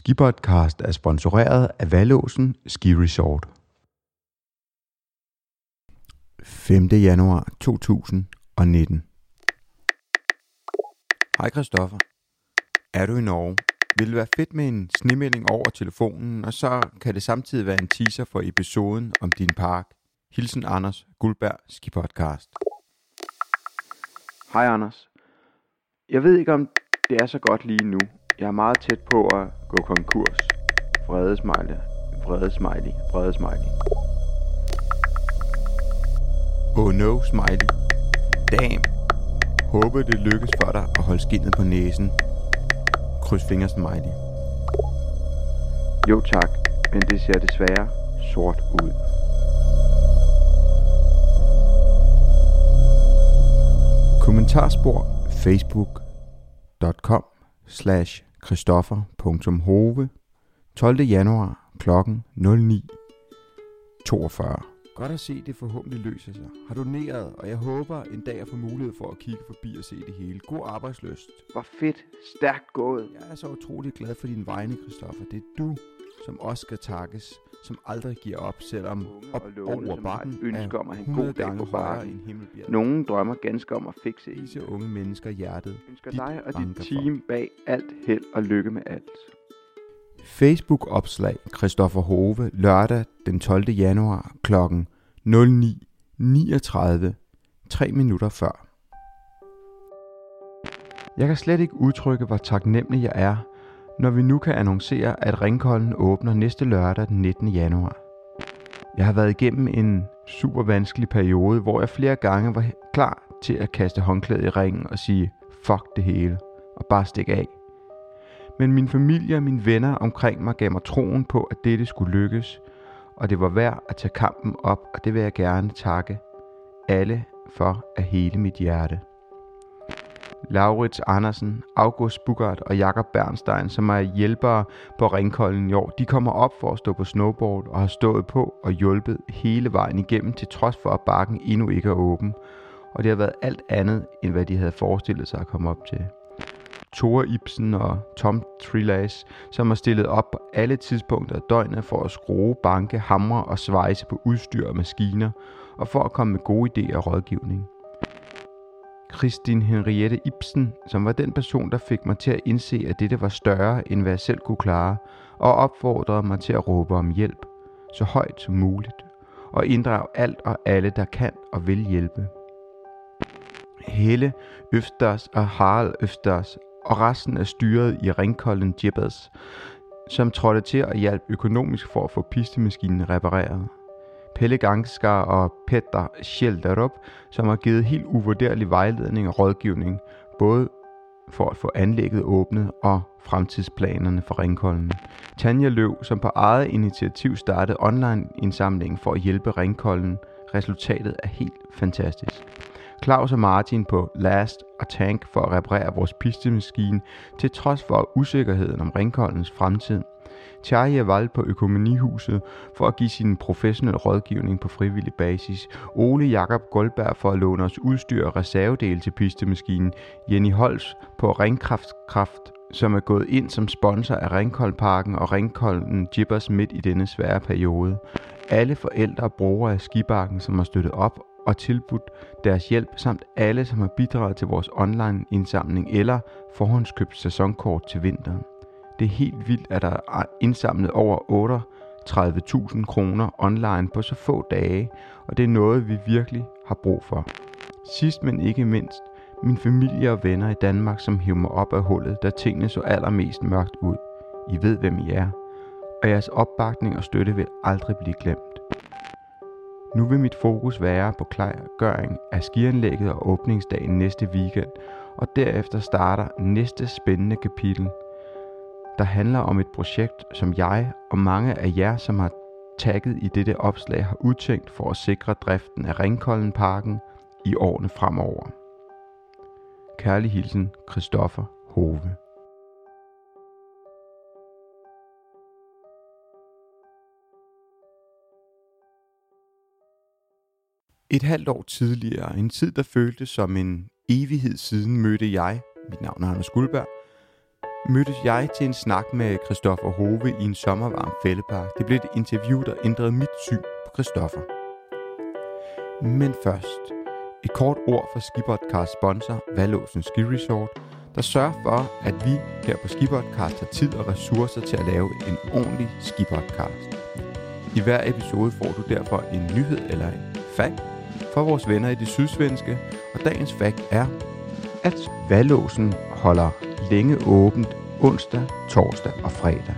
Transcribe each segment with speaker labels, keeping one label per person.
Speaker 1: Skipodcast er sponsoreret af Valåsen Ski Resort. 5. januar 2019 Hej Christoffer. Er du i Norge? Vil det være fedt med en snemelding over telefonen, og så kan det samtidig være en teaser for episoden om din park. Hilsen Anders Guldberg Skipodcast.
Speaker 2: Hej Anders. Jeg ved ikke om det er så godt lige nu. Jeg er meget tæt på at gå konkurs. Vrede smiley. Vrede smiley. Vrede smiley.
Speaker 1: Oh no, smiley. Damn. Håber det lykkes for dig at holde skinnet på næsen. Kryds fingre, smiley.
Speaker 2: Jo tak, men det ser desværre sort ud.
Speaker 1: Kommentarspor facebook.com slash christoffer.hove 12. januar kl. 09.42 Godt at se, det forhåbentlig løser sig. Har doneret, og jeg håber en dag at få mulighed for at kigge forbi og se det hele. God arbejdsløst.
Speaker 2: Hvor fedt. Stærkt gået.
Speaker 1: Jeg er så utrolig glad for din vegne, Christoffer. Det er du, som også skal takkes, som aldrig giver op, selvom op
Speaker 2: og lovende,
Speaker 1: over bakken
Speaker 2: et ønske
Speaker 1: er
Speaker 2: om at have en
Speaker 1: 100
Speaker 2: god dag på bakken. Nogen drømmer ganske om at fikse en.
Speaker 1: Disse unge mennesker hjertet.
Speaker 2: ønsker dig og dit
Speaker 1: for.
Speaker 2: team bag alt held og lykke med alt.
Speaker 1: Facebook-opslag Christoffer Hove lørdag den 12. januar kl. 09.39, 3 minutter før. Jeg kan slet ikke udtrykke, hvor taknemmelig jeg er, når vi nu kan annoncere, at Ringkolden åbner næste lørdag den 19. januar. Jeg har været igennem en super vanskelig periode, hvor jeg flere gange var klar til at kaste håndklædet i ringen og sige, fuck det hele, og bare stikke af. Men min familie og mine venner omkring mig gav mig troen på, at dette skulle lykkes, og det var værd at tage kampen op, og det vil jeg gerne takke alle for af hele mit hjerte. Laurits Andersen, August Bugart og Jakob Bernstein, som er hjælpere på Ringkolden i år, de kommer op for at stå på snowboard og har stået på og hjulpet hele vejen igennem, til trods for at bakken endnu ikke er åben. Og det har været alt andet, end hvad de havde forestillet sig at komme op til. Tore Ibsen og Tom Trilas, som har stillet op på alle tidspunkter af døgnet for at skrue, banke, hamre og svejse på udstyr og maskiner, og for at komme med gode idéer og rådgivning. Christine Henriette Ibsen, som var den person, der fik mig til at indse, at dette var større, end hvad jeg selv kunne klare, og opfordrede mig til at råbe om hjælp, så højt som muligt, og inddrage alt og alle, der kan og vil hjælpe. Helle Øfters og Harald Øfters og resten af styret i Ringkolden Jibbers, som trådte til at hjælpe økonomisk for at få pistemaskinen repareret. Pelle Gangskar og Petter Schjelderup, som har givet helt uvurderlig vejledning og rådgivning, både for at få anlægget åbnet og fremtidsplanerne for Ringkolden. Tanja Løv, som på eget initiativ startede online indsamlingen for at hjælpe Ringkolden. Resultatet er helt fantastisk. Claus og Martin på Last og Tank for at reparere vores pistemaskine til trods for usikkerheden om Ringkoldens fremtid. Thierry Val på Økonomihuset for at give sin professionelle rådgivning på frivillig basis. Ole Jakob Goldberg for at låne os udstyr og reservedele til pistemaskinen. Jenny Holz på Ringkraftkraft som er gået ind som sponsor af Ringkoldparken og Ringkolden Jibbers midt i denne svære periode. Alle forældre og brugere af skibakken, som har støttet op og tilbudt deres hjælp, samt alle, som har bidraget til vores online indsamling eller forhåndskøbt sæsonkort til vinteren. Det er helt vildt, at der er indsamlet over 38.000 kroner online på så få dage, og det er noget, vi virkelig har brug for. Sidst men ikke mindst, min familie og venner i Danmark, som hiver mig op af hullet, da tingene så allermest mørkt ud. I ved, hvem I er, og jeres opbakning og støtte vil aldrig blive glemt. Nu vil mit fokus være på klargøring af skianlægget og åbningsdagen næste weekend, og derefter starter næste spændende kapitel, der handler om et projekt, som jeg og mange af jer, som har tagget i dette opslag, har udtænkt for at sikre driften af Ringkoldenparken i årene fremover. Kærlig hilsen, Christoffer Hove. Et halvt år tidligere, en tid der føltes som en evighed siden, mødte jeg, mit navn er Anders Guldberg, mødtes jeg til en snak med Christoffer Hove i en sommervarm fældepark. Det blev et interview, der ændrede mit syn på Christoffer. Men først, et kort ord fra Skibotcast sponsor Valåsen Ski Resort, der sørger for, at vi her på Skibotcast har tid og ressourcer til at lave en ordentlig skipodcast. I hver episode får du derfor en nyhed eller en fact fra vores venner i det sydsvenske, og dagens fact er, at Valåsen holder længe åbent onsdag, torsdag og fredag.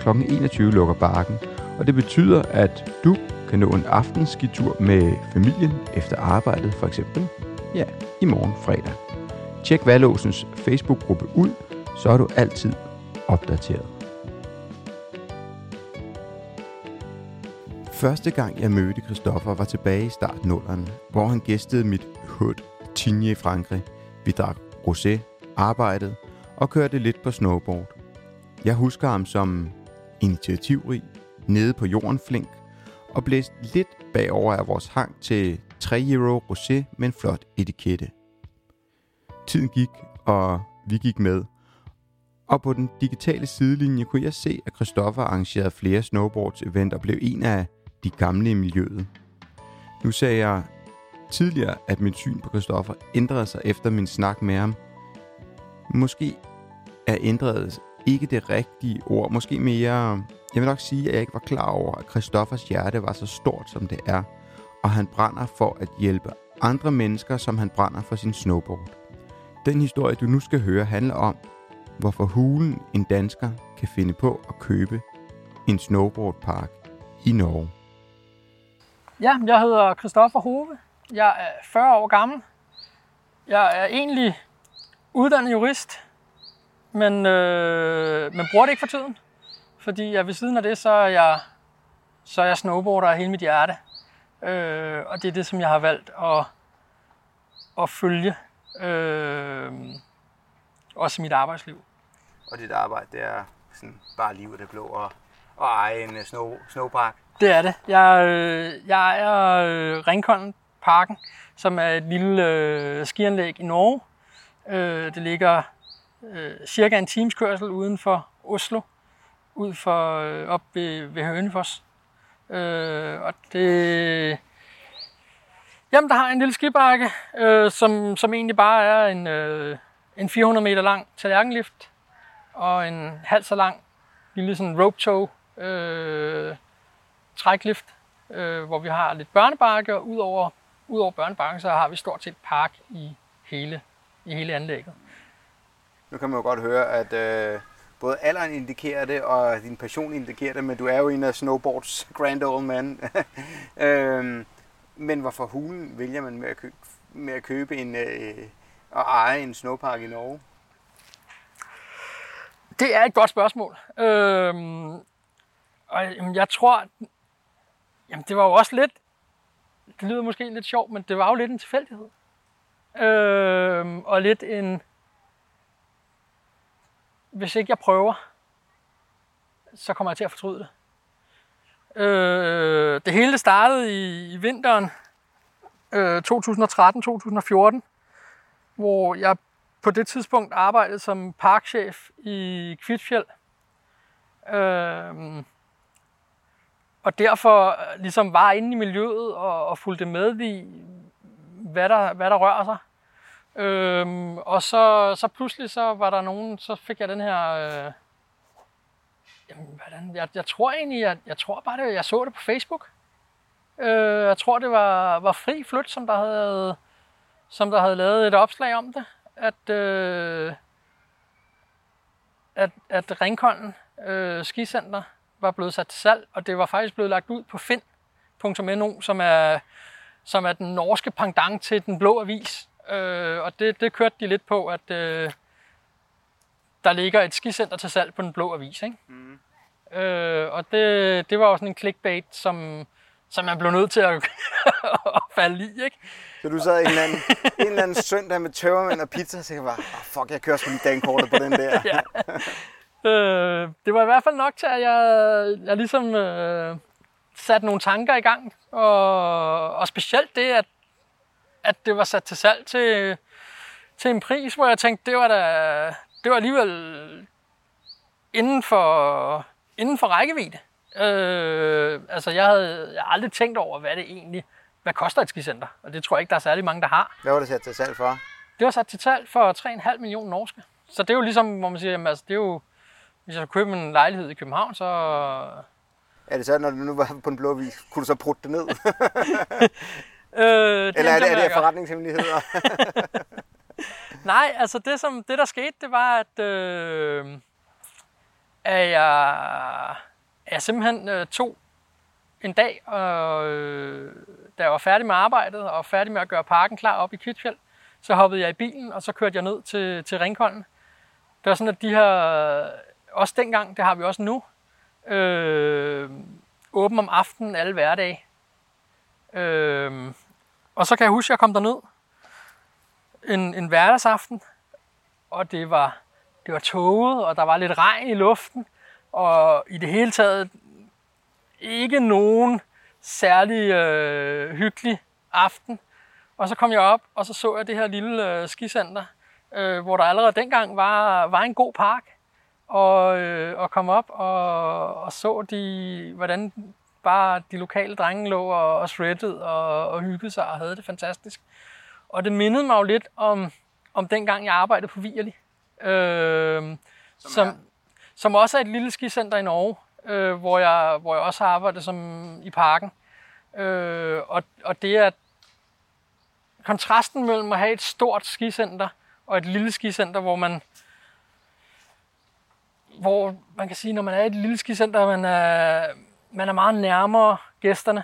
Speaker 1: Kl. 21 lukker bakken, og det betyder, at du kan nå en aftenskitur med familien efter arbejdet for eksempel. Ja, i morgen fredag. Tjek Valåsens Facebook-gruppe ud, så er du altid opdateret. Første gang jeg mødte Christoffer var tilbage i start hvor han gæstede mit hood Tigne i Frankrig. Vi drak rosé, arbejdede og kørte lidt på snowboard. Jeg husker ham som initiativrig, nede på jorden flink, og blæst lidt bagover af vores hang til 3 euro rosé med en flot etikette. Tiden gik, og vi gik med. Og på den digitale sidelinje kunne jeg se, at Christoffer arrangerede flere snowboards-event og blev en af de gamle i miljøet. Nu sagde jeg tidligere, at mit syn på Christoffer ændrede sig efter min snak med ham. Måske er ændret ikke det rigtige ord. Måske mere... Jeg vil nok sige, at jeg ikke var klar over, at Christoffers hjerte var så stort, som det er, og han brænder for at hjælpe andre mennesker, som han brænder for sin snowboard. Den historie, du nu skal høre, handler om, hvorfor hulen en dansker kan finde på at købe en snowboardpark i Norge.
Speaker 3: Ja, jeg hedder Christoffer Hove. Jeg er 40 år gammel. Jeg er egentlig uddannet jurist, men, øh, men bruger det ikke for tiden. Fordi jeg ved siden af det, så er jeg, så er jeg snowboarder af hele mit hjerte. Øh, og det er det, som jeg har valgt at, at følge. Øh, også mit arbejdsliv.
Speaker 4: Og dit arbejde, det er sådan bare livet det blå og, og eje en uh, snow, snowpark?
Speaker 3: Det er det. Jeg, øh, jeg er øh, Ringkolden Parken, som er et lille øh, skianlæg i Norge. Øh, det ligger øh, cirka en times kørsel uden for Oslo, ud for øh, op ved, ved Hønefoss. Øh, og det, jamen, der har en lille skibakke, øh, som, som egentlig bare er en, øh, en 400 meter lang tallerkenlift og en halv så lang lille sådan rope tow øh, træklift, øh, hvor vi har lidt børnebakke, og udover, udover børnebakken, så har vi stort set park i hele, i hele anlægget.
Speaker 4: Nu kan man jo godt høre, at øh, både alderen indikerer det, og din passion indikerer det, men du er jo en af snowboards grand old man. øh, men hvorfor hulen vælger man med at købe, med at købe en, øh, og eje en snowpark i Norge?
Speaker 3: Det er et godt spørgsmål. Øhm, og jeg tror, jamen, det var jo også lidt, det lyder måske lidt sjovt, men det var jo lidt en tilfældighed. Øh, og lidt en, hvis ikke jeg prøver, så kommer jeg til at fortryde det. Øh, det hele startede i, i vinteren øh, 2013-2014, hvor jeg på det tidspunkt arbejdede som parkchef i Kvitfjeld. Øh, og derfor øh, ligesom var inde i miljøet og, og fulgte med i, hvad der, hvad der rører sig. Øhm, og så, så pludselig så var der nogen, så fik jeg den her... Øh, jamen, hvordan, jeg, jeg tror egentlig, jeg, jeg tror bare det, jeg så det på Facebook. Øh, jeg tror det var, var Fri Flyt, som der havde, som der havde lavet et opslag om det, at, øh, at, at Ringkolden øh, skicenter var blevet sat til salg, og det var faktisk blevet lagt ud på find.no, som er, som er den norske pendant til den blå avis. Øh, og det, det kørte de lidt på, at øh, der ligger et skicenter til salg på den blå avis. Ikke? Mm. Øh, og det, det var også sådan en clickbait, som, som man blev nødt til at, at falde i. Ikke?
Speaker 4: Så du sad en eller anden, en eller anden søndag med tørmænd og pizza, og så bare, oh, fuck, jeg kører sgu lige dankortet på den der.
Speaker 3: ja. øh, det var i hvert fald nok til, at jeg, jeg ligesom øh, satte nogle tanker i gang. Og, og specielt det, at at det var sat til salg til, til en pris, hvor jeg tænkte, det var da, det var alligevel, inden for, inden for rækkevidde. Øh, altså, jeg havde, jeg har aldrig tænkt over, hvad det egentlig, hvad koster et skicenter? Og det tror jeg ikke, der er særlig mange, der har.
Speaker 4: Hvad var det sat til salg for?
Speaker 3: Det var sat til salg for 3,5 millioner norske. Så det er jo ligesom, hvor man siger, jamen, altså, det er jo, hvis jeg køber en lejlighed i København, så...
Speaker 4: Er det så, når du nu var på en blå vis, kunne du så prutte det ned?
Speaker 3: Øh, det
Speaker 4: Eller er det, er det forretningshemmeligheder?
Speaker 3: Nej, altså det, som, det der skete, det var, at, øh, at jeg, at jeg simpelthen øh, tog en dag, og, øh, da jeg var færdig med arbejdet og færdig med at gøre parken klar op i Kvitfjeld, så hoppede jeg i bilen, og så kørte jeg ned til, til Ringkolden. Det var sådan, at de her, også dengang, det har vi også nu, øh, åben om aftenen alle hverdage. Øh, og så kan jeg huske, at jeg kom derned en, en hverdagsaften, og det var, det var tåget, og der var lidt regn i luften, og i det hele taget ikke nogen særlig øh, hyggelig aften. Og så kom jeg op, og så så jeg det her lille øh, skicenter, øh, hvor der allerede dengang var, var en god park, og, øh, og kom op og, og så de, hvordan bare de lokale drenge lå og, og shreddede og, og hyggede sig og havde det fantastisk. Og det mindede mig jo lidt om, om dengang, jeg arbejdede på Vierli. Øh, som, som,
Speaker 4: er?
Speaker 3: som også er et lille skicenter i Norge, øh, hvor, jeg, hvor jeg også har arbejdet som i parken. Øh, og, og det er kontrasten mellem at have et stort skicenter og et lille skicenter, hvor man hvor man kan sige, når man er i et lille skicenter, man er, man er meget nærmere gæsterne,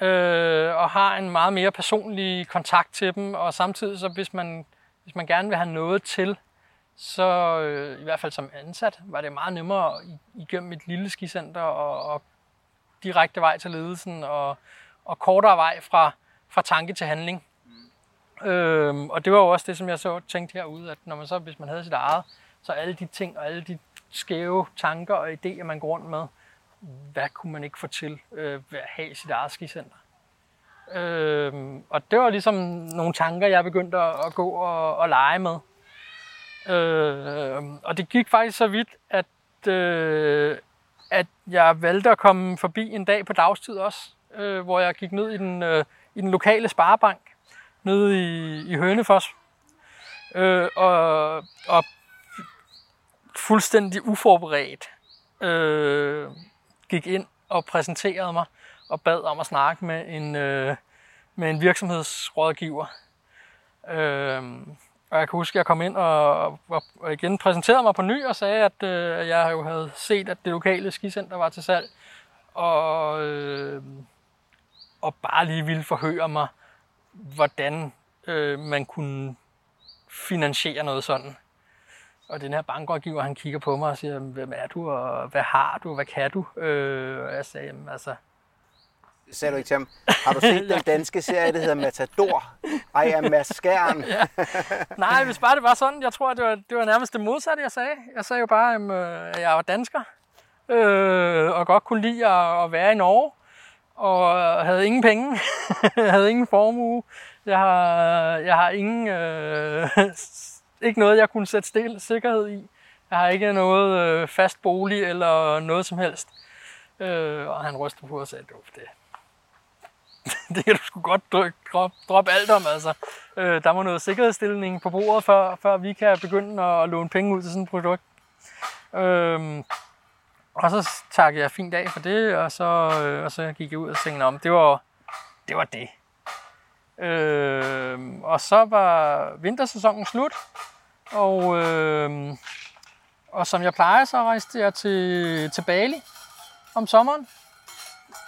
Speaker 3: øh, og har en meget mere personlig kontakt til dem, og samtidig så hvis man, hvis man gerne vil have noget til, så øh, i hvert fald som ansat, var det meget nemmere igennem et lille skicenter og, og direkte vej til ledelsen og, og kortere vej fra, fra tanke til handling. Øhm, og det var jo også det, som jeg så tænkte herude, at når man så, hvis man havde sit eget, så alle de ting og alle de skæve tanker og idéer, man går rundt med, hvad kunne man ikke få til øh, ved at have sit eget skicenter? Øh, og det var ligesom nogle tanker, jeg begyndte at, at gå og, og lege med. Øh, og det gik faktisk så vidt, at, øh, at jeg valgte at komme forbi en dag på dagstid også, øh, hvor jeg gik ned i den, øh, i den lokale sparebank nede i, i Hønefoss. Øh, og, og fuldstændig uforberedt øh, gik ind og præsenterede mig og bad om at snakke med en, øh, med en virksomhedsrådgiver. Øh, og jeg kan huske, at jeg kom ind og, og, og igen præsenterede mig på ny og sagde, at øh, jeg jo havde set, at det lokale skicenter var til salg. Og, øh, og bare lige ville forhøre mig, hvordan øh, man kunne finansiere noget sådan. Og den her bankrådgiver, han kigger på mig og siger, hvem er du, og hvad har du, hvad kan du? Øh, og jeg sagde, "Jamen, altså,
Speaker 4: Sagde du ikke til ham, har du set den danske serie, der hedder Matador? Ej, er Mads Skjern.
Speaker 3: nej, hvis bare det var sådan, jeg tror, det var, det var nærmest det modsatte, jeg sagde. Jeg sagde jo bare, jamen, øh, at jeg var dansker, øh, og godt kunne lide at, at være i Norge, og havde ingen penge, jeg havde ingen formue, jeg har, jeg har ingen, øh, ikke noget, jeg kunne sætte stil, sikkerhed i. Jeg har ikke noget øh, fast bolig eller noget som helst. Øh, og han rystede på og sagde, "Du, det, det kan du sgu godt droppe drop, drop alt om, altså. Øh, der må noget sikkerhedsstilling på bordet, før, før vi kan begynde at låne penge ud til sådan et produkt. Øh, og så takkede jeg fint af for det, og så, øh, og så gik jeg ud og tænkte, om det var det. Var det. Øh, og så var vintersæsonen slut, og, øh, og som jeg plejer, så rejste jeg til, til Bali om sommeren,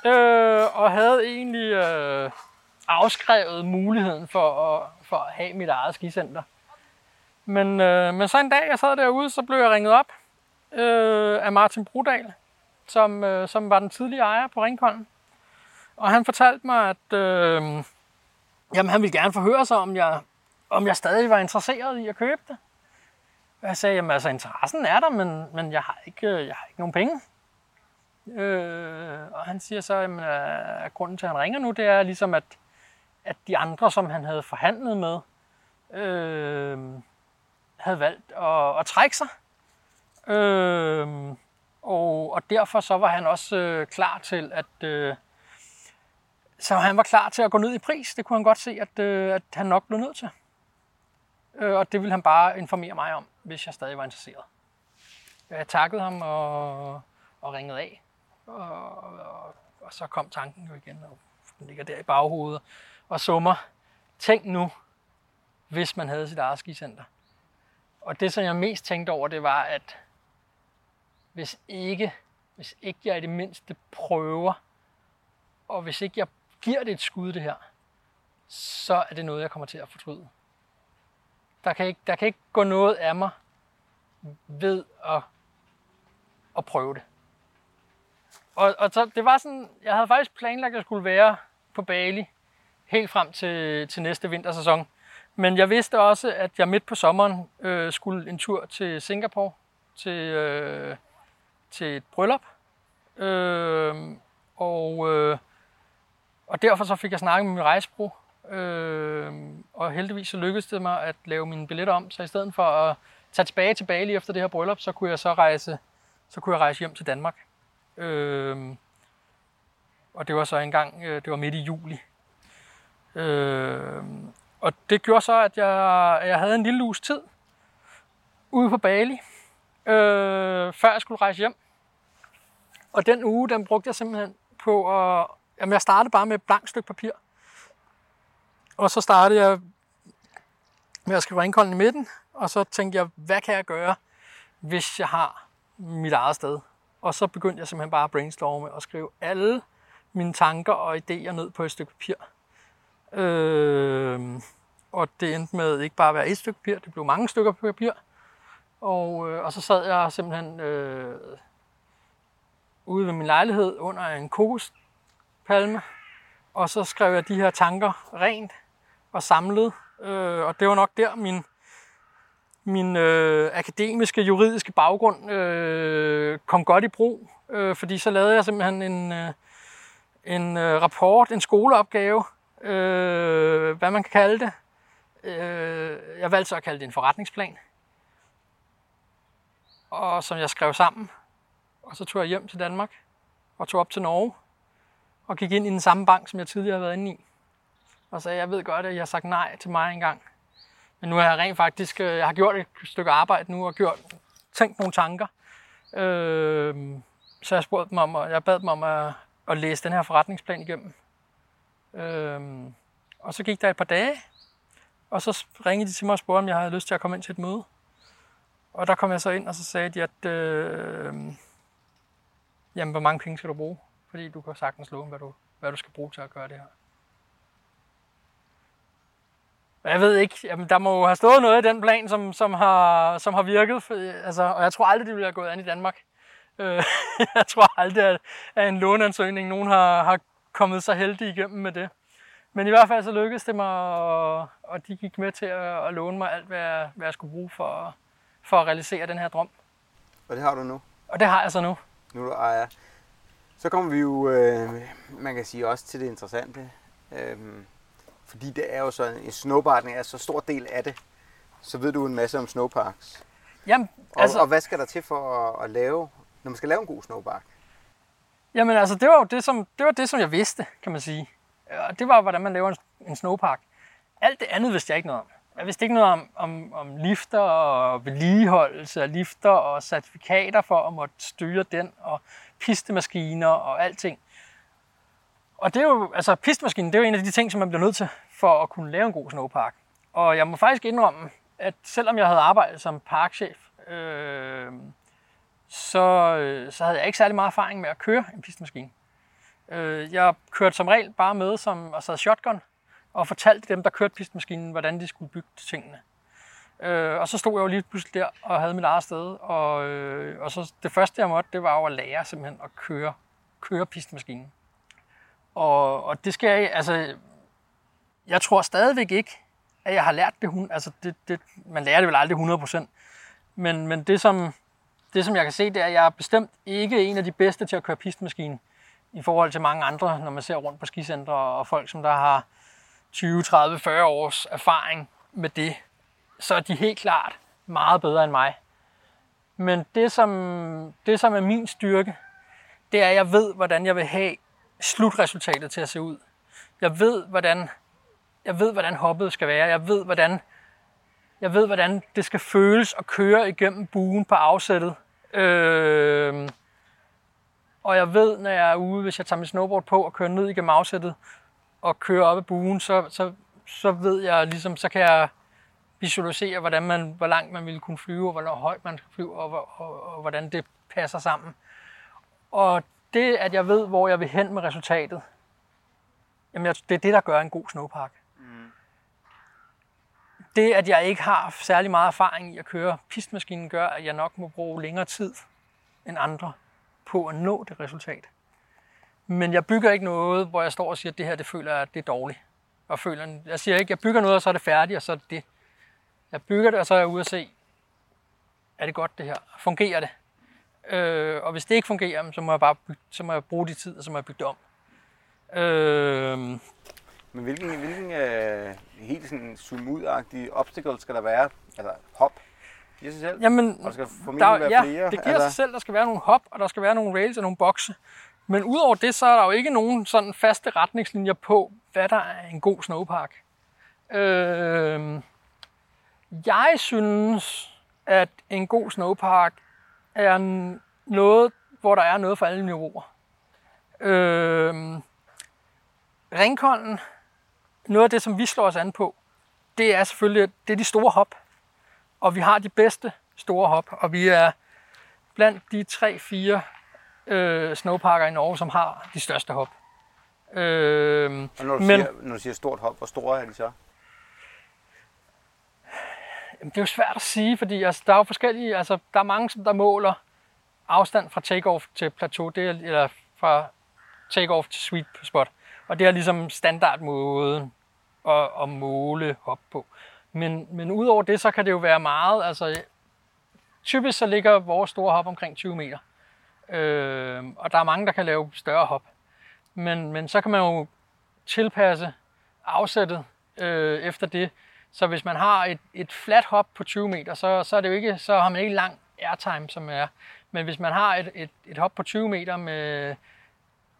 Speaker 3: øh, og havde egentlig øh, afskrevet muligheden for at, for at have mit eget skicenter. Men, øh, men så en dag, jeg sad derude, så blev jeg ringet op øh, af Martin Brudal, som, øh, som var den tidlige ejer på Ringkollen. Og han fortalte mig, at øh, jamen, han ville gerne forhøre sig, om jeg, om jeg stadig var interesseret i at købe det. Og jeg sagde, jamen altså interessen er der, men, men jeg, har ikke, jeg har ikke nogen penge. Øh, og han siger så, jamen, at grunden til, at han ringer nu, det er ligesom, at, at de andre, som han havde forhandlet med, øh, havde valgt at, at trække sig. Øh, og, og derfor så var han også øh, klar til at... Øh, så han var klar til at gå ned i pris. Det kunne han godt se, at, øh, at han nok blev nødt til. Øh, og det ville han bare informere mig om, hvis jeg stadig var interesseret. Øh, jeg takkede ham og, og ringede af. Og, og, og så kom tanken jo igen, og den ligger der i baghovedet og summer. Tænk nu, hvis man havde sit eget skicenter. Og det, som jeg mest tænkte over, det var, at hvis ikke, hvis ikke jeg i det mindste prøver, og hvis ikke jeg giver det et skud, det her, så er det noget, jeg kommer til at fortryde. Der kan ikke, der kan ikke gå noget af mig ved at, at prøve det. Og, og så, det var sådan, jeg havde faktisk planlagt, at jeg skulle være på Bali helt frem til, til næste vintersæson. Men jeg vidste også, at jeg midt på sommeren øh, skulle en tur til Singapore til, øh, til et bryllup. Øh, og, øh, og derfor så fik jeg snakket med min rejsebro, Øh, og heldigvis så lykkedes det mig at lave mine billetter om. Så i stedet for at tage tilbage til Bali efter det her bryllup, så kunne jeg så rejse, så kunne jeg rejse hjem til Danmark. Øh, og det var så engang, øh, det var midt i juli. Øh, og det gjorde så, at jeg, jeg havde en lille uges tid ude på Bali, øh, før jeg skulle rejse hjem. Og den uge, den brugte jeg simpelthen på at... Jamen, jeg startede bare med et blankt stykke papir. Og så startede jeg med at skrive ringkolden i midten, og så tænkte jeg, hvad kan jeg gøre, hvis jeg har mit eget sted? Og så begyndte jeg simpelthen bare at brainstorme og skrive alle mine tanker og idéer ned på et stykke papir. Øh, og det endte med ikke bare at være et stykke papir, det blev mange stykker papir. Og, øh, og så sad jeg simpelthen øh, ude ved min lejlighed under en palme. og så skrev jeg de her tanker rent og samlet. Øh, og det var nok der min, min øh, akademiske, juridiske baggrund øh, kom godt i brug. Øh, fordi så lavede jeg simpelthen en, øh, en øh, rapport, en skoleopgave, øh, hvad man kan kalde det. Øh, jeg valgte så at kalde det en forretningsplan. Og som jeg skrev sammen. Og så tog jeg hjem til Danmark og tog op til Norge og gik ind i den samme bank, som jeg tidligere havde været inde i. Og sagde, jeg ved godt, at jeg har sagt nej til mig engang. Men nu har jeg rent faktisk, øh, jeg har gjort et stykke arbejde nu og gjort, tænkt nogle tanker. Øh, så jeg spurgte dem om, og jeg bad dem om at, at læse den her forretningsplan igennem. Øh, og så gik der et par dage, og så ringede de til mig og spurgte, om jeg havde lyst til at komme ind til et møde. Og der kom jeg så ind, og så sagde de, at øh, jamen, hvor mange penge skal du bruge? Fordi du kan sagtens love, hvad du, hvad du skal bruge til at gøre det her. Jeg ved ikke, jamen, der må have stået noget i den plan, som, som, har, som har virket. For, altså, og jeg tror aldrig, det ville have gået an i Danmark. Øh, jeg tror aldrig, at, at en låneansøgning, nogen har, har kommet så heldig igennem med det. Men i hvert fald så lykkedes det mig, og, og de gik med til at, at låne mig alt, hvad jeg, hvad jeg skulle bruge for, for at realisere den her drøm.
Speaker 4: Og det har du nu?
Speaker 3: Og det har jeg så nu.
Speaker 4: Nu er du ejer. Så kommer vi jo, øh, man kan sige, også til det interessante. Øh, fordi det er jo sådan, en snowboarding er så stor del af det, så ved du en masse om snowparks.
Speaker 3: Jamen,
Speaker 4: altså... og, og hvad skal der til for at, at lave, når man skal lave en god snowpark?
Speaker 3: Jamen altså, det var jo det, som, det var det, som jeg vidste, kan man sige. Og det var, hvordan man laver en, en snowpark. Alt det andet vidste jeg ikke noget om. Jeg vidste ikke noget om, om, om lifter og vedligeholdelse af lifter og certifikater for at måtte styre den og pistemaskiner og alting. Og det er jo, altså pistemaskinen, det er jo en af de ting, som man bliver nødt til for at kunne lave en god snowpark. Og jeg må faktisk indrømme, at selvom jeg havde arbejdet som parkchef, øh, så, øh, så havde jeg ikke særlig meget erfaring med at køre en pistemaskine. Øh, jeg kørte som regel bare med som altså shotgun og fortalte dem, der kørte pistemaskinen, hvordan de skulle bygge tingene. Øh, og så stod jeg jo lige pludselig der og havde mit eget sted, og, øh, og så det første, jeg måtte, det var jo at lære simpelthen at køre, køre pistemaskinen. Og, og det skal jeg, altså, jeg tror stadigvæk ikke, at jeg har lært det, altså det, det man lærer det vel aldrig 100%, men, men det, som, det, som jeg kan se, det er, at jeg er bestemt ikke en af de bedste til at køre pistmaskinen i forhold til mange andre, når man ser rundt på skicentre og folk, som der har 20, 30, 40 års erfaring med det, så er de helt klart meget bedre end mig. Men det som, det, som er min styrke, det er, at jeg ved, hvordan jeg vil have slutresultatet til at se ud. Jeg ved, hvordan, jeg ved, hvordan hoppet skal være. Jeg ved, hvordan, jeg ved, hvordan det skal føles at køre igennem buen på afsættet. Øh, og jeg ved, når jeg er ude, hvis jeg tager min snowboard på og kører ned igennem afsættet og kører op ad buen, så, så, så ved jeg ligesom, så kan jeg visualisere, hvordan man, hvor langt man ville kunne flyve, og hvor højt man flyve, og, og, og, og hvordan det passer sammen. Og det, at jeg ved, hvor jeg vil hen med resultatet, jamen det er det, der gør en god snowpark. Mm. Det, at jeg ikke har særlig meget erfaring i at køre pistmaskinen, gør, at jeg nok må bruge længere tid end andre på at nå det resultat. Men jeg bygger ikke noget, hvor jeg står og siger, at det her, det føler jeg, det er dårligt. Og føler, jeg siger ikke, at jeg bygger noget, og så er det færdigt, og så er det det. Jeg bygger det, og så er jeg ude og se, er det godt det her? Fungerer det? Øh, og hvis det ikke fungerer, så må jeg bare bygge, så må jeg bruge de tid, og så må jeg bygge det om. Øh,
Speaker 4: Men hvilken, hvilken øh, helt sådan zoom obstacle skal der være? Altså hop i sig selv?
Speaker 3: Jamen,
Speaker 4: og der skal
Speaker 3: der,
Speaker 4: være
Speaker 3: ja,
Speaker 4: flere?
Speaker 3: det giver
Speaker 4: altså...
Speaker 3: sig selv. Der skal være nogle hop, og der skal være nogle rails og nogle bokse. Men udover det, så er der jo ikke nogen sådan faste retningslinjer på, hvad der er en god snowpark. Øh, jeg synes, at en god snowpark er noget, hvor der er noget for alle niveauer. Øh, Ringkolden, noget af det, som vi slår os an på, det er selvfølgelig det er de store hop. Og vi har de bedste store hop, og vi er blandt de 3-4 øh, snowparker i Norge, som har de største hop.
Speaker 4: Øh, og når du, men, siger, når du siger stort hop, hvor store er de så?
Speaker 3: Jamen, det er jo svært at sige, fordi altså, der er jo forskellige, altså, der er mange, som der måler afstand fra takeoff til plateau, det er, eller fra takeoff til sweet spot. Og det er ligesom standardmåden at, at måle hop på. Men, men udover det, så kan det jo være meget, altså typisk så ligger vores store hop omkring 20 meter. Øh, og der er mange, der kan lave større hop. Men, men så kan man jo tilpasse afsættet øh, efter det. Så hvis man har et, et flat hop på 20 meter, så, så, er det jo ikke, så har man ikke lang airtime, som er. Men hvis man har et, et, et hop på 20 meter med,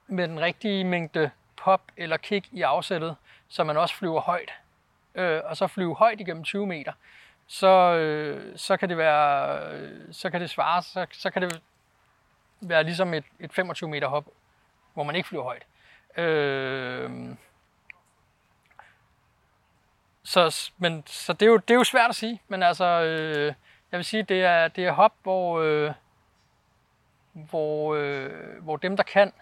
Speaker 3: med den rigtige mængde pop eller kick i afsættet, så man også flyver højt, øh, og så flyve højt igennem 20 meter, så, øh, så kan det være, øh, så kan det svare, så, så kan det være ligesom et, et 25 meter hop, hvor man ikke flyver højt. Øh, så, men, så det, er jo, det er jo svært at sige, men altså, øh, jeg vil sige, det er, det er hop, hvor, øh, hvor, øh, hvor dem, der kan,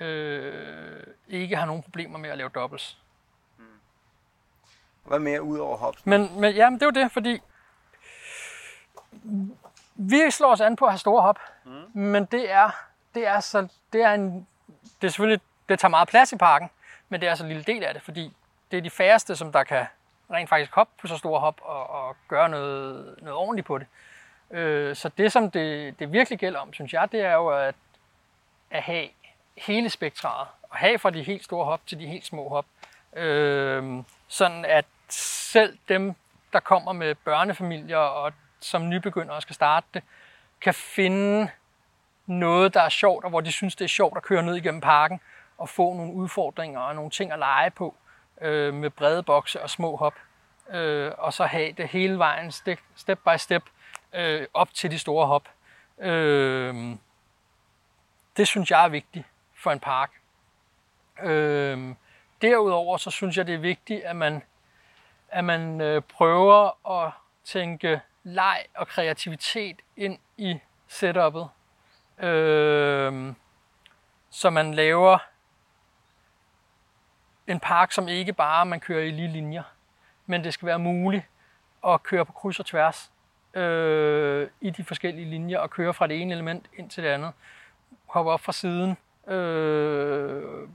Speaker 3: øh, ikke har nogen problemer med at lave doubles. Mm.
Speaker 4: Hvad mere ud over hops?
Speaker 3: Men, men ja, men det er jo det, fordi vi slår os an på at have store hop, mm. men det er, det er så, det er en, det er selvfølgelig, det tager meget plads i parken, men det er så en lille del af det, fordi det er de færreste, som der kan rent faktisk hoppe på så store hop og, og gøre noget, noget ordentligt på det. Øh, så det, som det, det virkelig gælder om, synes jeg, det er jo at, at have hele spektraet. Og have fra de helt store hop til de helt små hop. Øh, sådan at selv dem, der kommer med børnefamilier og som nybegynder og skal starte det, kan finde noget, der er sjovt, og hvor de synes, det er sjovt at køre ned igennem parken og få nogle udfordringer og nogle ting at lege på øh, med brede bokse og små hop. Øh, og så have det hele vejen step, step by step øh, op til de store hop. Øh, det synes jeg er vigtigt for en park. Øh, derudover så synes jeg, det er vigtigt, at man, at man øh, prøver at tænke leg og kreativitet ind i setup'et. Øh, så man laver en park, som ikke bare man kører i lige linjer, men det skal være muligt at køre på kryds og tværs øh, i de forskellige linjer og køre fra det ene element ind til det andet. Hoppe op fra siden, øh,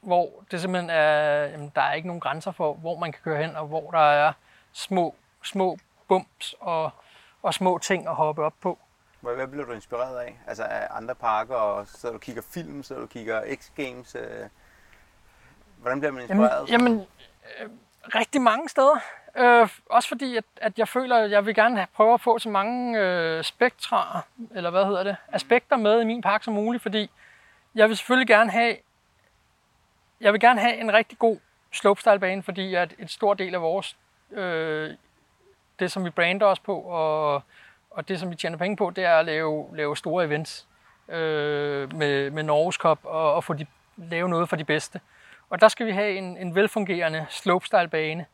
Speaker 3: hvor det simpelthen er, jamen, der er ikke nogen grænser for, hvor man kan køre hen, og hvor der er små, små bumps og, og små ting at hoppe op på.
Speaker 4: Hvad bliver du inspireret af? Altså af andre parker, og så du kigger film, så du kigger X-Games? Øh, hvordan bliver man inspireret?
Speaker 3: Jamen, jamen øh, rigtig mange steder. Øh, også fordi, at, at jeg føler, at jeg vil gerne prøve at få så mange øh, spektra, eller hvad hedder det, aspekter med i min park som muligt, fordi jeg vil selvfølgelig gerne have, jeg vil gerne have en rigtig god slopestyle-bane, fordi at et stor del af vores, øh, det som vi brander os på, og, og det som vi tjener penge på, det er at lave, lave store events øh, med, med Norges Cup, og, og få de, lave noget for de bedste. Og der skal vi have en, en velfungerende slopestyle-bane,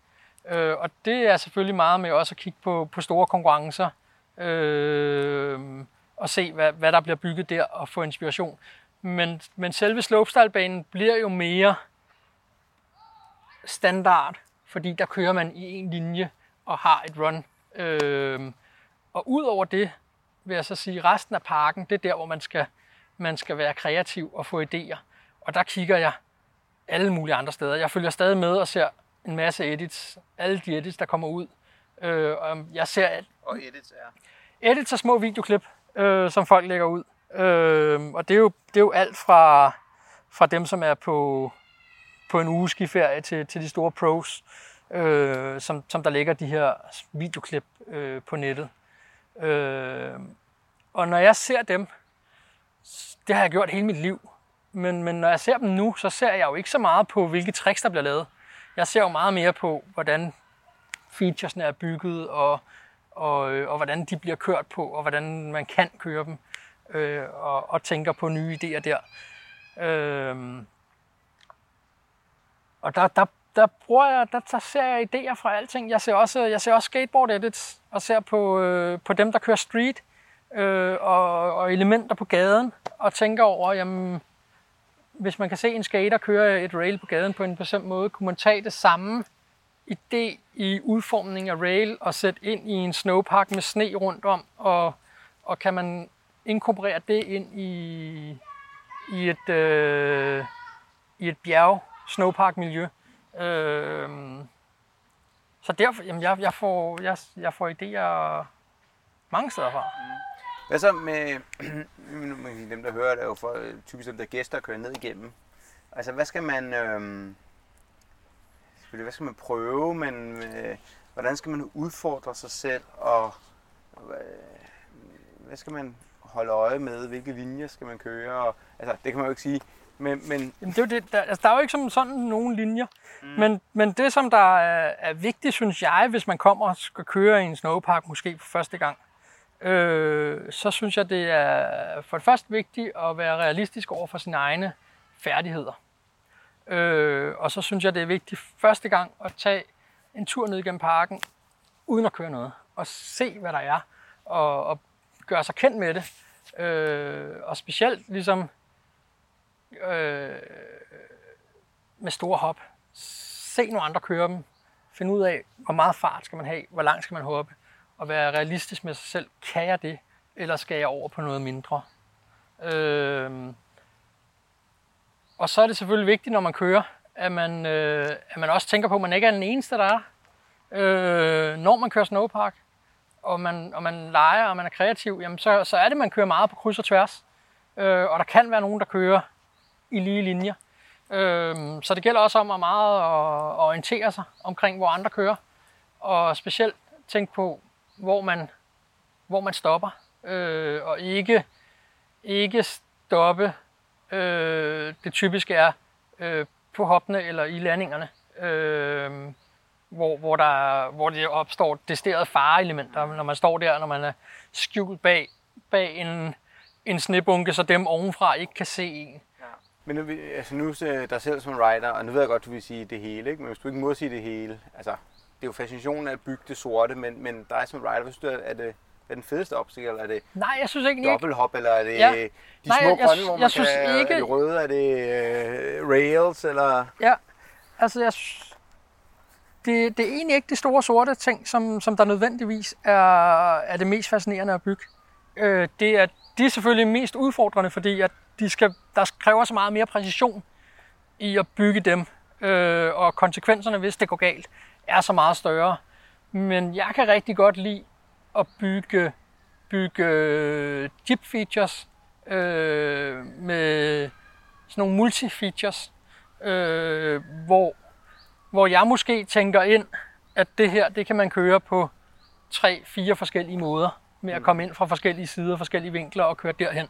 Speaker 3: Øh, og det er selvfølgelig meget med også at kigge på, på store konkurrencer øh, og se, hvad, hvad der bliver bygget der og få inspiration. Men, men selve slopestyle-banen bliver jo mere standard, fordi der kører man i en linje og har et run. Øh, og ud over det vil jeg så sige, resten af parken, det er der, hvor man skal, man skal være kreativ og få idéer. Og der kigger jeg alle mulige andre steder. Jeg følger stadig med og ser en masse edits. Alle de edits, der kommer ud. Øh, og jeg ser... At
Speaker 4: og edits er?
Speaker 3: Edits er små videoklip, øh, som folk lægger ud. Øh, og det er, jo, det er jo alt fra, fra dem, som er på, på en ugeskiferie til, til de store pros, øh, som, som der lægger de her videoklip øh, på nettet. Øh, og når jeg ser dem, det har jeg gjort hele mit liv, men, men når jeg ser dem nu, så ser jeg jo ikke så meget på, hvilke tricks, der bliver lavet. Jeg ser jo meget mere på, hvordan featuresne er bygget, og, og, øh, og hvordan de bliver kørt på, og hvordan man kan køre dem, øh, og, og tænker på nye idéer der. Øh, og der, der, der bruger jeg, der, der ser jeg idéer fra alting. Jeg ser også, jeg ser også skateboard edits, og ser på, øh, på dem, der kører street, øh, og, og elementer på gaden, og tænker over, jamen, hvis man kan se en skater køre et rail på gaden på en bestemt måde, kunne man tage det samme idé i udformning af rail og sætte ind i en snowpark med sne rundt om, og, og kan man inkorporere det ind i, i et, øh, i et bjerg snowpark miljø. Øh, så derfor, jamen jeg, jeg, får, jeg, jeg får idéer mange steder fra. Mm.
Speaker 4: Hvad så med dem, der hører det, er jo for, typisk dem, der gæster kører ned igennem. Altså, hvad skal man... Øh, hvad skal man prøve, men øh, hvordan skal man udfordre sig selv, og øh, hvad skal man holde øje med, hvilke linjer skal man køre, og, altså det kan man jo ikke sige, men... men...
Speaker 3: Jamen, det er jo det, der, altså, der er jo ikke som sådan nogen linjer, mm. men, men det som der er, er vigtigt, synes jeg, hvis man kommer og skal køre i en snowpark måske for første gang, øh, så synes jeg, det er for det første vigtigt at være realistisk over for sine egne færdigheder. Øh, og så synes jeg, det er vigtigt første gang at tage en tur ned gennem parken, uden at køre noget, og se, hvad der er, og, og gøre sig kendt med det. Øh, og specielt ligesom øh, med store hop. Se nogle andre køre dem. Find ud af, hvor meget fart skal man have, hvor langt skal man hoppe at være realistisk med sig selv. Kan jeg det, eller skal jeg over på noget mindre? Øh, og så er det selvfølgelig vigtigt, når man kører, at man, øh, at man også tænker på, at man ikke er den eneste, der er. Øh, når man kører snowpark, og man, og man leger, og man er kreativ, jamen så, så er det, at man kører meget på kryds og tværs. Øh, og der kan være nogen, der kører i lige linjer. Øh, så det gælder også om at meget at orientere sig omkring, hvor andre kører. Og specielt tænke på, hvor man, hvor man stopper, øh, og ikke, ikke stoppe. Øh, det typiske er øh, på hoppene eller i landingerne, øh, hvor, hvor, der, hvor det opstår desterede fareelementer, når man står der, når man er skjult bag, bag en, en snebunke, så dem ovenfra ikke kan se en.
Speaker 4: Men nu, altså nu øh, der selv som rider, og nu ved jeg godt, du vil sige det hele, ikke? men hvis du ikke må sige det hele, altså det er jo fascinationen af at bygge det sorte, men, men dig som rider, hvad synes du, er det, er den fedeste opsigt, eller er det
Speaker 3: Nej, jeg synes ikke.
Speaker 4: dobbelthop, eller er det ja. de Nej, små jeg, grønne, hvor man jeg synes kan, ikke... er det røde, er det uh, rails, eller?
Speaker 3: Ja, altså jeg det, det er egentlig ikke de store sorte ting, som, som der nødvendigvis er, er det mest fascinerende at bygge. Øh, det er, de er selvfølgelig mest udfordrende, fordi at de skal, der kræver så meget mere præcision i at bygge dem, øh, og konsekvenserne, hvis det går galt, er så meget større. Men jeg kan rigtig godt lide at bygge, bygge chip features øh, med sådan nogle multi-features, øh, hvor, hvor jeg måske tænker ind at det her, det kan man køre på tre, fire forskellige måder med at komme ind fra forskellige sider, forskellige vinkler og køre derhen.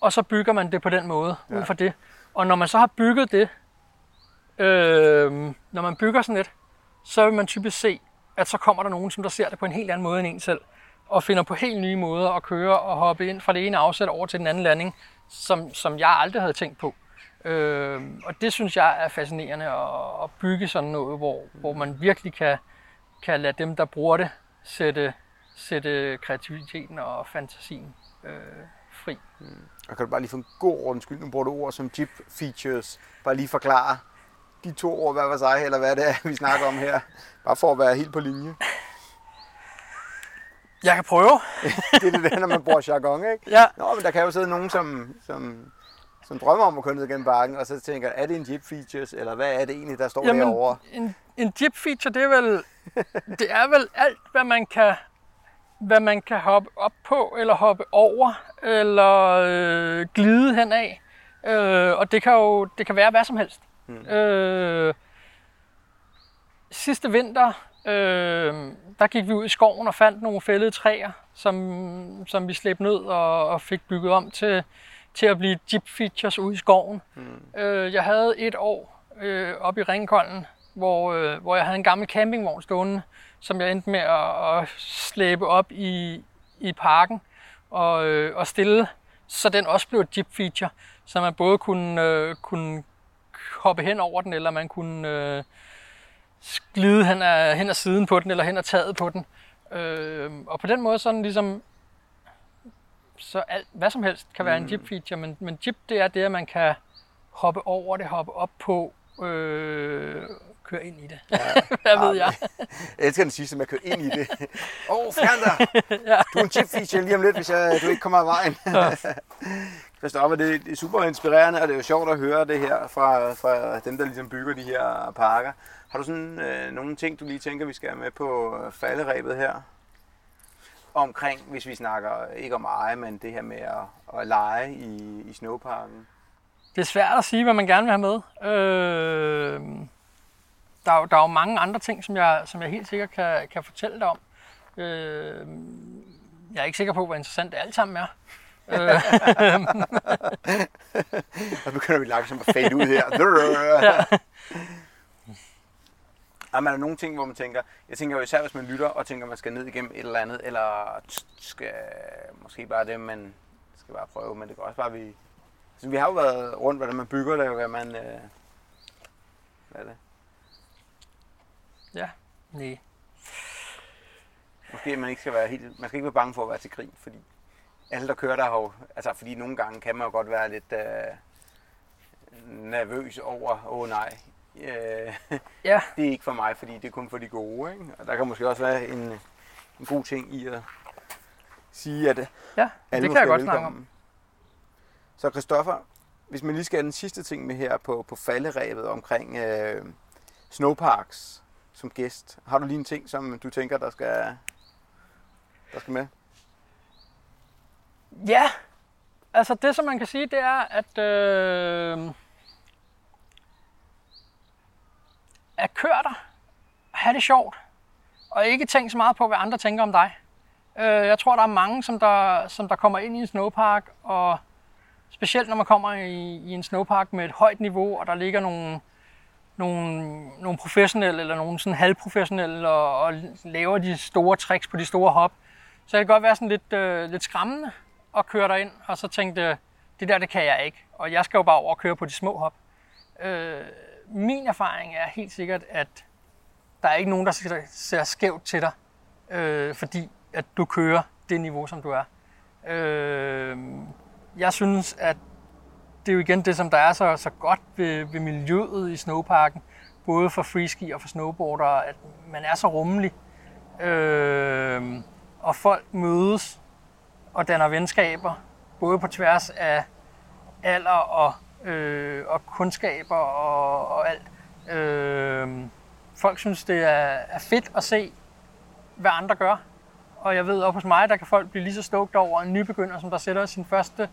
Speaker 3: Og så bygger man det på den måde, ja. ud fra det. Og når man så har bygget det, øh, når man bygger sådan et, så vil man typisk se, at så kommer der nogen, som der ser det på en helt anden måde end en selv, og finder på helt nye måder at køre og hoppe ind fra det ene afsæt over til den anden landing, som, som jeg aldrig havde tænkt på. Øh, og det synes jeg er fascinerende at, at bygge sådan noget, hvor, hvor man virkelig kan, kan lade dem, der bruger det, sætte, sætte kreativiteten og fantasien øh, fri. Mm.
Speaker 4: Og kan du bare lige få en god undskyld, nu bruger du ord som Jeep Features, bare lige forklare de to ord hvad var sig, eller hvad det er, vi snakker om her, bare for at være helt på linje.
Speaker 3: Jeg kan prøve.
Speaker 4: det er det der, når man bruger jargon, ikke?
Speaker 3: Ja.
Speaker 4: Nå, men der kan jo sidde nogen, som, som, som drømmer om at køre ned gennem bakken, og så tænker, er det en Jeep Features, eller hvad er det egentlig, der står Jamen, derovre?
Speaker 3: En, en Jeep Feature, det er vel, det er vel alt, hvad man kan hvad man kan hoppe op på, eller hoppe over, eller øh, glide hen af. Øh, og det kan jo det kan være hvad som helst. Mm. Øh, sidste vinter, øh, der gik vi ud i skoven og fandt nogle fældede træer, som, som vi slæbte ned og, og fik bygget om til, til at blive Jeep Features ude i skoven. Mm. Øh, jeg havde et år øh, oppe i Ringkolden, hvor, øh, hvor jeg havde en gammel campingvogn stående, som jeg endte med at, at slæbe op i, i parken og, øh, og stille, så den også blev et Jeep Feature, så man både kunne, øh, kunne hoppe hen over den, eller man kunne øh, glide hen ad, hen ad siden på den, eller hen ad taget på den. Øh, og på den måde sådan ligesom, så alt, hvad som helst kan være mm. en Jeep feature, men, men Jeep det er det, at man kan hoppe over det, hoppe op på, øh, køre ind i det. Ja. hvad ved jeg?
Speaker 4: jeg elsker den sidste med at køre ind i det. Åh, oh, fjern dig! ja. Du er en Jeep feature lige om lidt, hvis jeg, du ikke kommer af vejen. Christoffer, det er super inspirerende, og det er jo sjovt at høre det her fra, fra dem, der ligesom bygger de her parker. Har du sådan øh, nogle ting, du lige tænker, vi skal have med på øh, falderæbet her? Omkring, hvis vi snakker ikke om eje, men det her med at, at lege i, i snowparken.
Speaker 3: Det er svært at sige, hvad man gerne vil have med. Øh, der, er der er jo mange andre ting, som jeg, som jeg helt sikkert kan, kan fortælle dig om. Øh, jeg er ikke sikker på, hvor interessant det alt sammen er.
Speaker 4: og nu begynder vi langsomt at fade ud her. ja. Jamen, er der nogle ting, hvor man tænker, jeg tænker jo især, hvis man lytter og tænker, man skal ned igennem et eller andet, eller skal måske bare det, man skal bare prøve, men det kan også bare, vi... Altså, vi har jo været rundt, hvordan man bygger det, og hvad man... Øh, hvad er det?
Speaker 3: Ja, nej.
Speaker 4: Måske man ikke skal være helt, man skal ikke være bange for at være til grin, fordi alle, der kører der, har jo, altså fordi nogle gange kan man jo godt være lidt øh, nervøs over, åh oh, nej, øh, ja. det er ikke for mig, fordi det er kun for de gode. Ikke? Og der kan måske også være en, en god ting i at sige, at
Speaker 3: ja, alle det kan jeg godt snakke om.
Speaker 4: Så Christoffer, hvis man lige skal have den sidste ting med her på, på falderæbet omkring øh, snowparks som gæst, har du lige en ting, som du tænker, der skal, der skal med?
Speaker 3: Ja, altså det som man kan sige, det er, at, øh, at køre dig, have det sjovt, og ikke tænke så meget på, hvad andre tænker om dig. Øh, jeg tror, der er mange, som der, som der kommer ind i en snowpark, og specielt når man kommer i, i en snowpark med et højt niveau, og der ligger nogle, nogle, nogle professionelle eller nogle sådan halvprofessionelle og, og laver de store tricks på de store hop, så det kan godt være sådan lidt, øh, lidt skræmmende og køre ind og så tænkte, det der, det kan jeg ikke. Og jeg skal jo bare over og køre på de små hop. Øh, min erfaring er helt sikkert, at der er ikke nogen, der ser skævt til dig, øh, fordi at du kører det niveau, som du er. Øh, jeg synes, at det er jo igen det, som der er så, så godt ved, ved miljøet i snowparken, både for freeski og for snowboarder, at man er så rummelig. Øh, og folk mødes og danner venskaber, både på tværs af alder og, øh, og kundskaber og, og alt. Øh, folk synes, det er, er fedt at se, hvad andre gør. Og jeg ved, op hos mig, der kan folk blive lige så stoked over en nybegynder, som der sætter sin første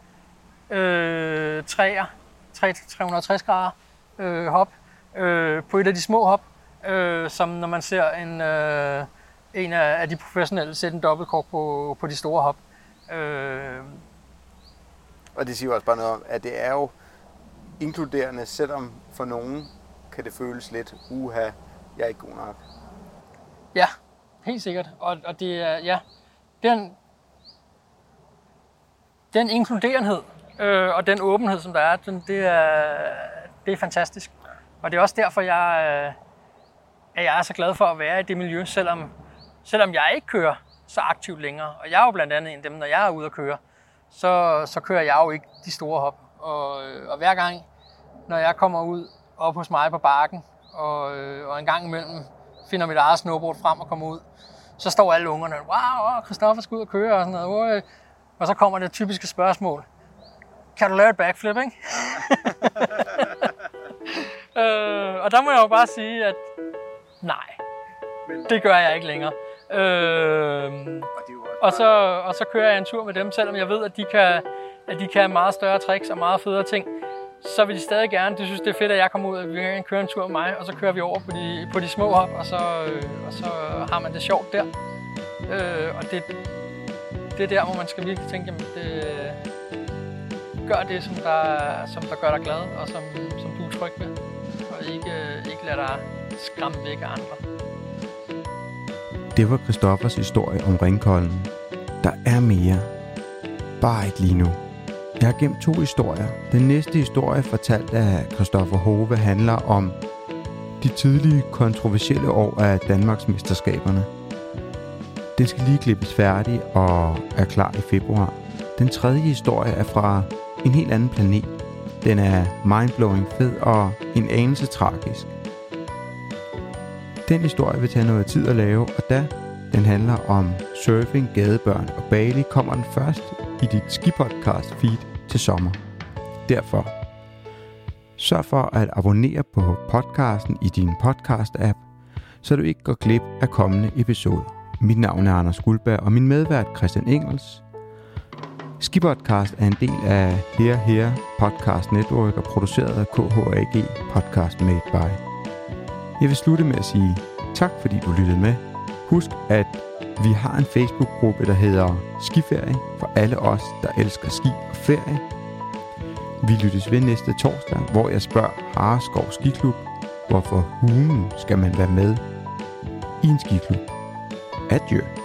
Speaker 3: øh, træer, 360 grader øh, hop, øh, på et af de små hop. øh, som når man ser en, øh, en af, af de professionelle sætte en dobbeltkort på, på de store hop. Øh,
Speaker 4: Og det siger jo også bare noget om, at det er jo inkluderende, selvom for nogen kan det føles lidt, uha, jeg er ikke god nok.
Speaker 3: Ja, helt sikkert. Og, og det er, ja, den, den inkluderenhed øh, og den åbenhed, som der er, den, det, er, det er fantastisk. Og det er også derfor, jeg, øh, at jeg er så glad for at være i det miljø, selvom, selvom jeg ikke kører så aktivt længere. Og jeg er jo blandt andet en af dem, når jeg er ude at køre, så, så kører jeg jo ikke de store hop. Og, øh, og hver gang, når jeg kommer ud op hos mig på bakken, og, øh, og en gang imellem finder mit eget snowboard frem og kommer ud, så står alle ungerne, wow, Christoffer skal ud og køre og sådan noget. Øh. Og så kommer det typiske spørgsmål. Kan du lave et backflip, ikke? øh, og der må jeg jo bare sige, at nej, det gør jeg ikke længere. Øh, og, så, og så kører jeg en tur med dem, selvom jeg ved, at de kan, at de kan meget større tricks og meget federe ting. Så vil de stadig gerne, de synes det er fedt, at jeg kommer ud og vil gerne køre en tur med mig, og så kører vi over på de, på de små hop, og så, øh, og så har man det sjovt der. Øh, og det, det er der, hvor man skal virkelig tænke, jamen det, gør det, som der, som der gør dig glad, og som, som du er tryg ved. Og ikke, ikke lade dig skræmme væk af andre.
Speaker 1: Det var Christoffers historie om ringkolden. Der er mere. Bare ikke lige nu. Jeg har gemt to historier. Den næste historie, fortalt af Christoffer Hove, handler om de tidlige kontroversielle år af Danmarks mesterskaberne. Den skal lige klippes færdig og er klar i februar. Den tredje historie er fra en helt anden planet. Den er mindblowing fed og en anelse tragisk. Den historie vil tage noget tid at lave, og da den handler om surfing, gadebørn og Bali, kommer den først i dit skipodcast feed til sommer. Derfor sørg for at abonnere på podcasten i din podcast-app, så du ikke går glip af kommende episoder. Mit navn er Anders Guldberg, og min medvært Christian Engels. Skipodcast er en del af Her Her Podcast Network og produceret af KHAG Podcast Made by. Jeg vil slutte med at sige tak, fordi du lyttede med. Husk, at vi har en Facebook-gruppe, der hedder Skiferie for alle os, der elsker ski og ferie. Vi lyttes ved næste torsdag, hvor jeg spørger Hareskov Skiklub, hvorfor hulen skal man være med i en skiklub. Adieu.